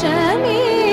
生命。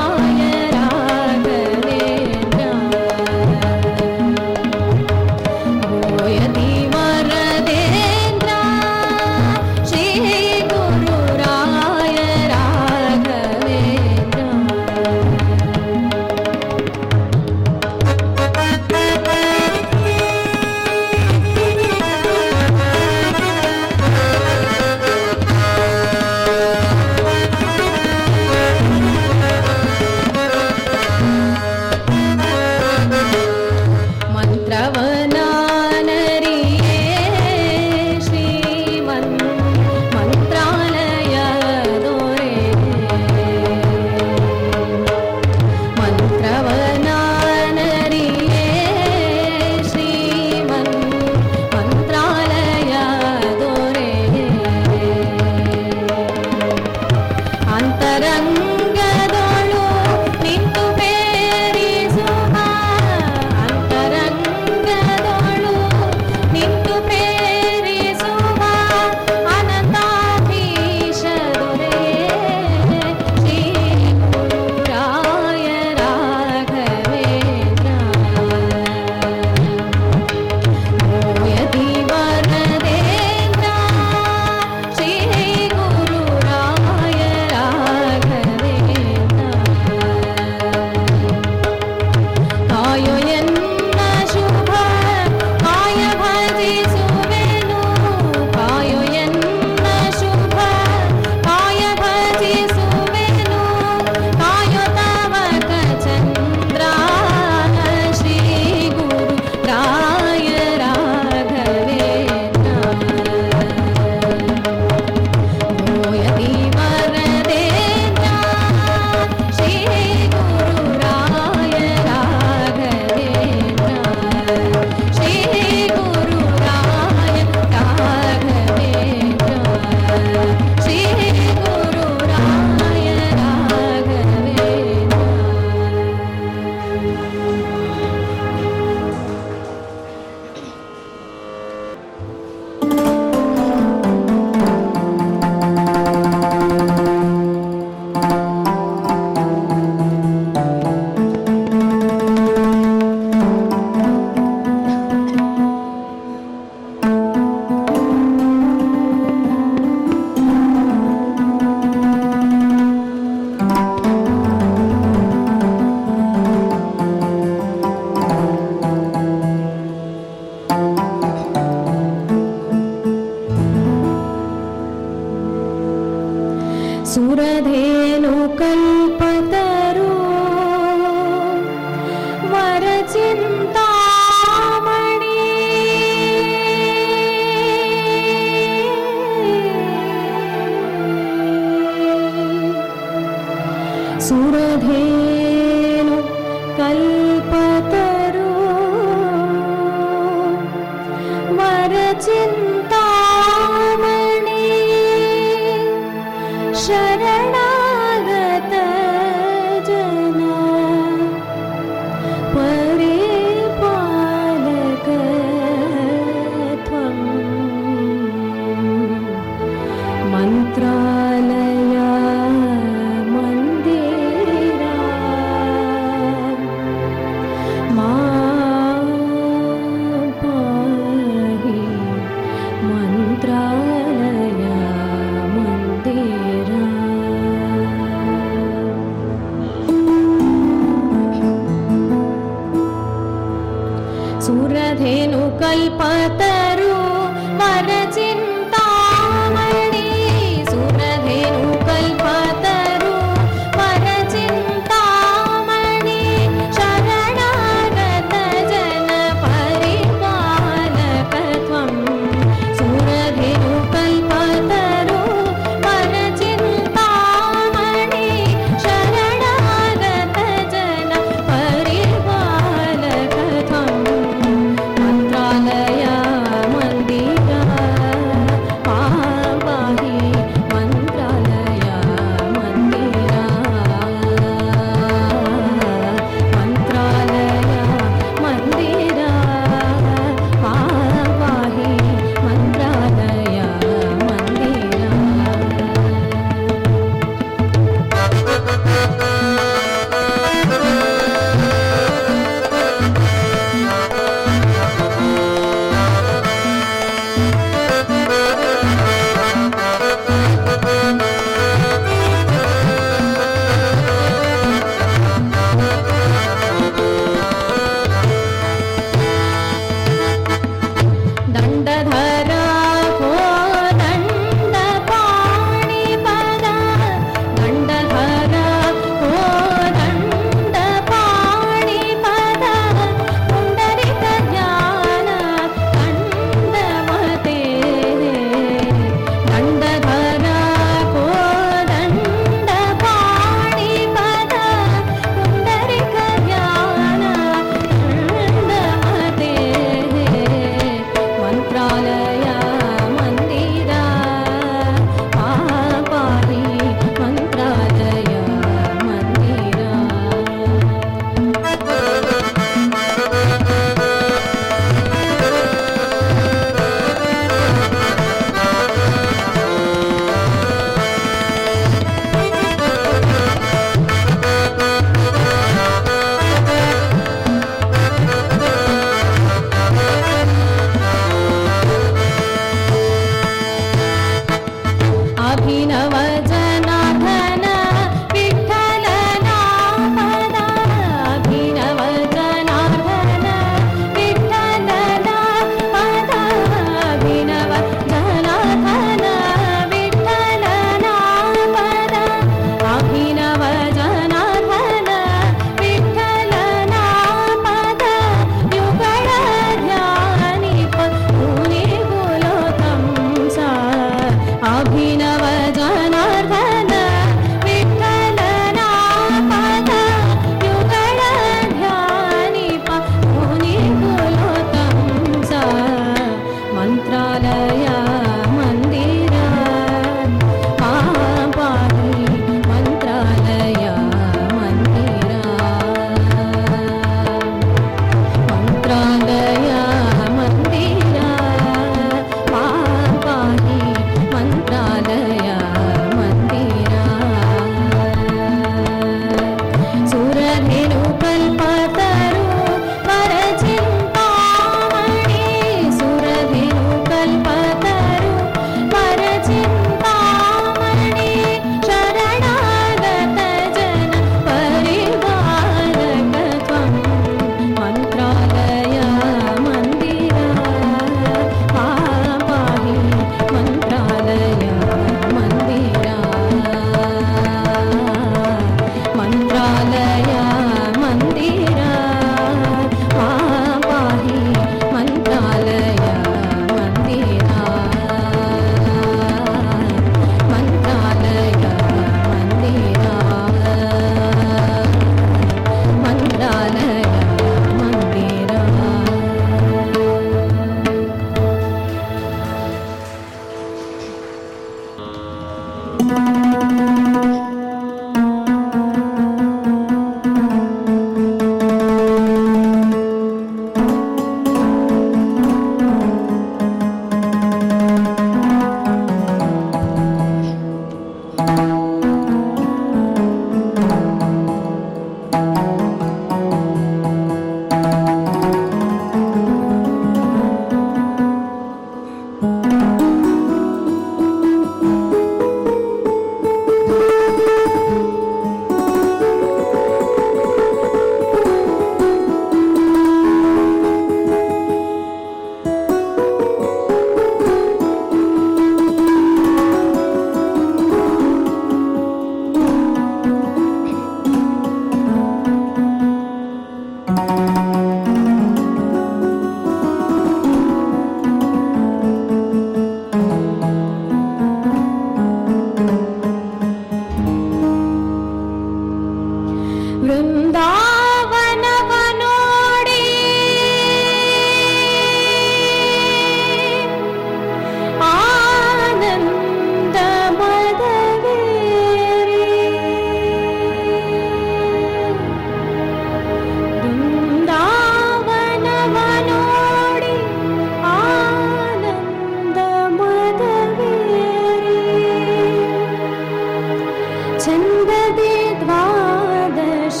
छन्ददे द्वादश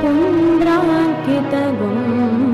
पुण्ड्राङ्कितगुम्बा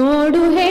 ಜೋಡು ಹೆಂಡಿರಂಜಿ